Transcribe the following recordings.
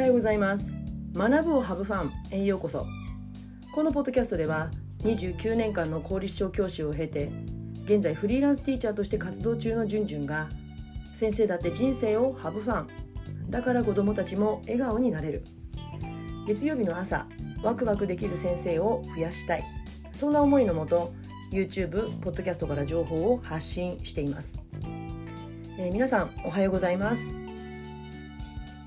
はようございます。学ぶをハブファンへようこそ。このポッドキャストでは29年間の公立小教師を経て現在フリーランスティーチャーとして活動中のじゅんじゅんが先生だって人生をハブファン。だから子どもたちも笑顔になれる。月曜日の朝ワクワクできる先生を増やしたい。そんな思いのもと YouTube、ポッドキャストから情報を発信しています、えー、皆さんおはようございます、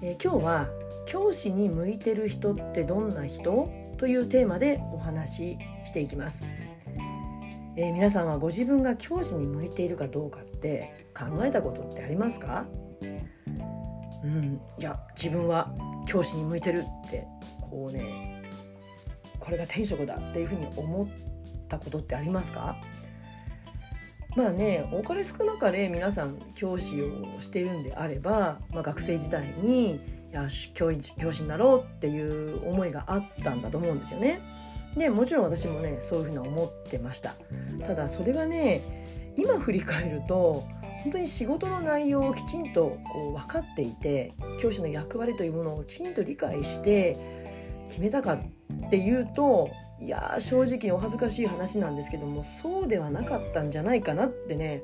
えー、今日は教師に向いてる人ってどんな人？というテーマでお話ししていきます、えー、皆さんはご自分が教師に向いているかどうかって考えたことってありますか？うんいや自分は教師に向いてるってこうねこれが転職だっていうふうに思ったことってありますか？まあね多かれ少なかれ皆さん教師をしているんであれば、まあ、学生時代によし教教師になろうっていう思いがあったんだと思うんですよね。でもちろん私もねそういうふうに思ってましたただそれがね今振り返ると本当に仕事の内容をきちんとこう分かっていて教師の役割というものをきちんと理解して決めたかっていうといや正直お恥ずかしい話なんですけどもそうではなかったんじゃないかなってね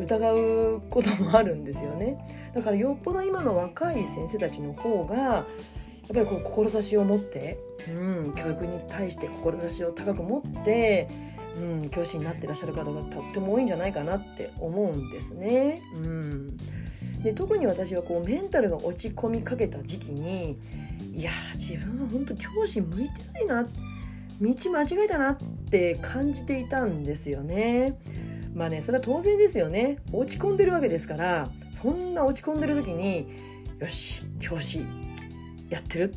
疑うこともあるんですよねだからよっぽど今の若い先生たちの方がやっぱりこう志を持って、うん、教育に対して志を高く持って、うん、教師になってらっしゃる方がとっても多いんじゃないかなって思うんですね。うん、で特に私はこうメンタルが落ち込みかけた時期にいや自分は本当教師向いてないなって道間違えたなって感じていたんですよね。まあねそれは当然ですよね落ち込んでるわけですからそんな落ち込んでる時によし教師やってる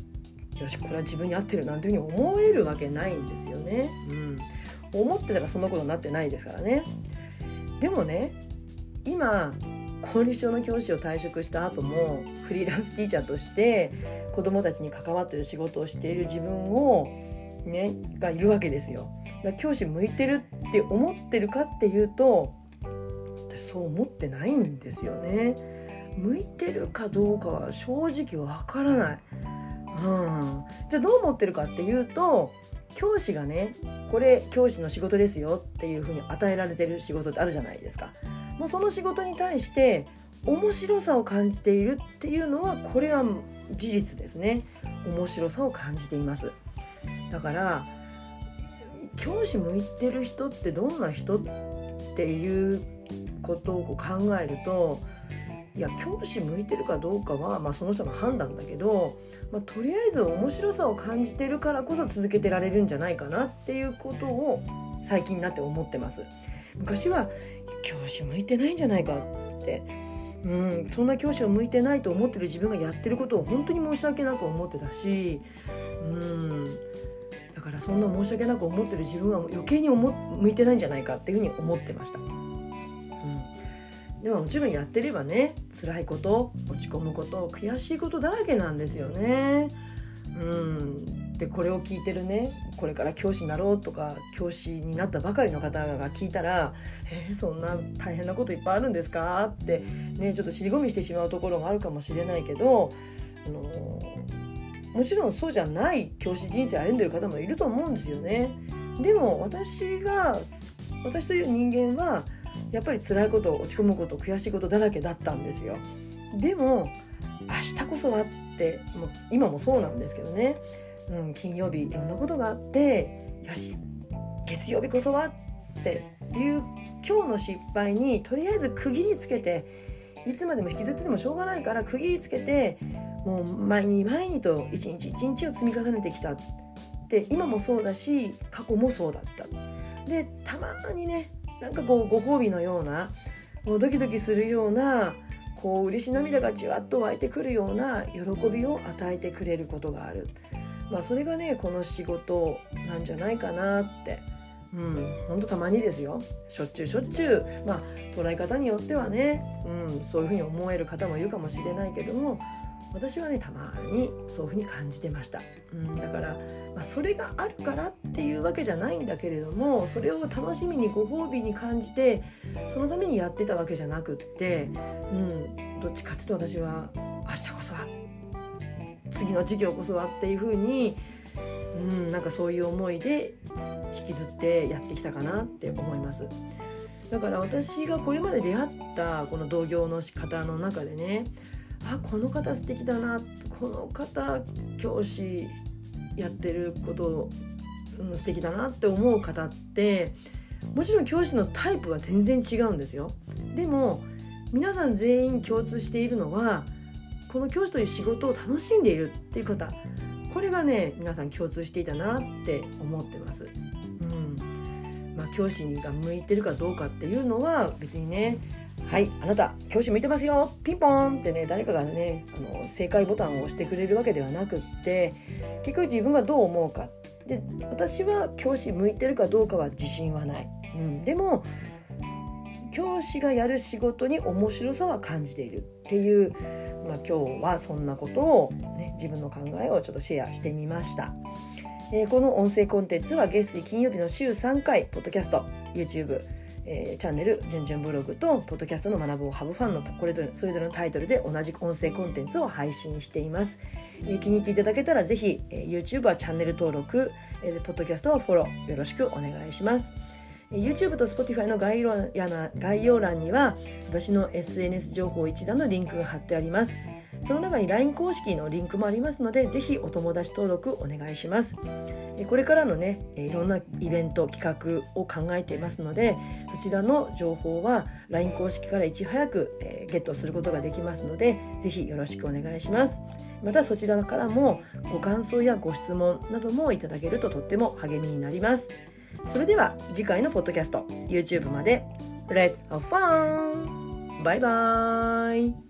よしこれは自分に合ってるなんていうふうに思えるわけないんですよね。うん、思ってたらそんなことになってないですからね。でもね今公立小の教師を退職した後もフリーランスティーチャーとして子どもたちに関わってる仕事をしている自分をねがいるわけですよ。教師向いてるって思ってるかっていうと私そう思ってないんですよね。向いてるかどうかは正直わからない。うん、じゃあどう思ってるかっていうと教師がねこれ教師の仕事ですよっていうふうに与えられてる仕事ってあるじゃないですか。もうその仕事に対して面白さを感じているっていうのはこれは事実ですね面白さを感じていますだから教師向いてる人ってどんな人っていうことを考えるといや教師向いてるかどうかは、まあ、その人の判断だけど、まあ、とりあえず面白さを感じてるからこそ続けてられるんじゃないかなっていうことを最近になって思ってます。昔は教師向いてないんじゃないかって、うん、そんな教師を向いてないと思ってる自分がやってることを本当に申し訳なく思ってたし、うん、だからそんな申し訳なく思ってる自分は余計に思向いてないんじゃないかっていうふうに思ってました。うん、でももちろんやってればね辛いこと落ち込むこと悔しいことだらけなんですよね。うん、でこれを聞いてるねこれから教師になろうとか教師になったばかりの方が聞いたら「えー、そんな大変なこといっぱいあるんですか?」ってねちょっと尻込みしてしまうところがあるかもしれないけど、あのもちろんそうじゃない教師人生歩んでる方もいると思うんですよね。でも私が私という人間はやっぱり辛いこと落ち込むこと悔しいことだらけだったんですよ。でも明日こそはってもう今もそうなんですけどね、うん、金曜日いろんなことがあってよし月曜日こそはっていう今日の失敗にとりあえず区切りつけていつまでも引きずっててもしょうがないから区切りつけてもう毎日毎日と一日一日を積み重ねてきたって今もそうだし過去もそうだった。でたまにねなんかこうご褒美のようなもうドキドキするようなこう嬉し涙がじわっと湧いてくるような喜びを与えてくれることがある。まあそれがねこの仕事なんじゃないかなって。うん、ほんとたまにですよ。しょっちゅうしょっちゅう。まあ捉え方によってはね、うん、そういうふうに思える方もいるかもしれないけども私はねたまにそういうふうに感じてました、うん、だから、まあ、それがあるからっていうわけじゃないんだけれどもそれを楽しみにご褒美に感じてそのためにやってたわけじゃなくって、うん、どっちかっていうと私は明日こそは次の授業こそはっていうふうに、うん、なんかそういう思いで引きずってやってきたかなって思います。だから私がこれまで出会ったこの同業の仕方の中でねあこの方素敵だなこの方教師やってること、うん、素敵だなって思う方ってもちろん教師のタイプは全然違うんですよ。でも皆さん全員共通しているのはこの教師という仕事を楽しんでいるっていう方これがね皆さん共通していたなって思ってます。うんまあ、教師が向いてるかどうかっていうのは別にねはいあなた教師向いてますよ。ピンポーン。ってね誰かがねあの正解ボタンを押してくれるわけではなくって結局自分がどう思うか。で私は教師向いてるかどうかは自信はない、うん、でも教師がやる仕事に面白さは感じている。っていう、まあ、今日はそんなことを、ね、自分の考えをちょっとシェアしてみました。えー、この音声コンテンツは月水金曜日の週3回ポッドキャスト YouTube えー、チャンネル「じゅんじゅんブログ」と「ポッドキャストの学ぶをハブファンの」これぞそれぞれのタイトルで同じ音声コンテンツを配信しています、えー、気に入っていただけたらぜひ、えー、YouTube はチャンネル登録、えー、ポッドキャストはフォローよろしくお願いします。YouTube と Spotify の概要欄には私の SNS 情報一覧のリンクが貼ってあります。その中に LINE 公式のリンクもありますので、ぜひお友達登録お願いします。これからのね、いろんなイベント、企画を考えていますので、そちらの情報は LINE 公式からいち早くゲットすることができますので、ぜひよろしくお願いします。またそちらからもご感想やご質問などもいただけるととっても励みになります。それでは次回のポッドキャスト、YouTube まで Let's have fun! バイバーイ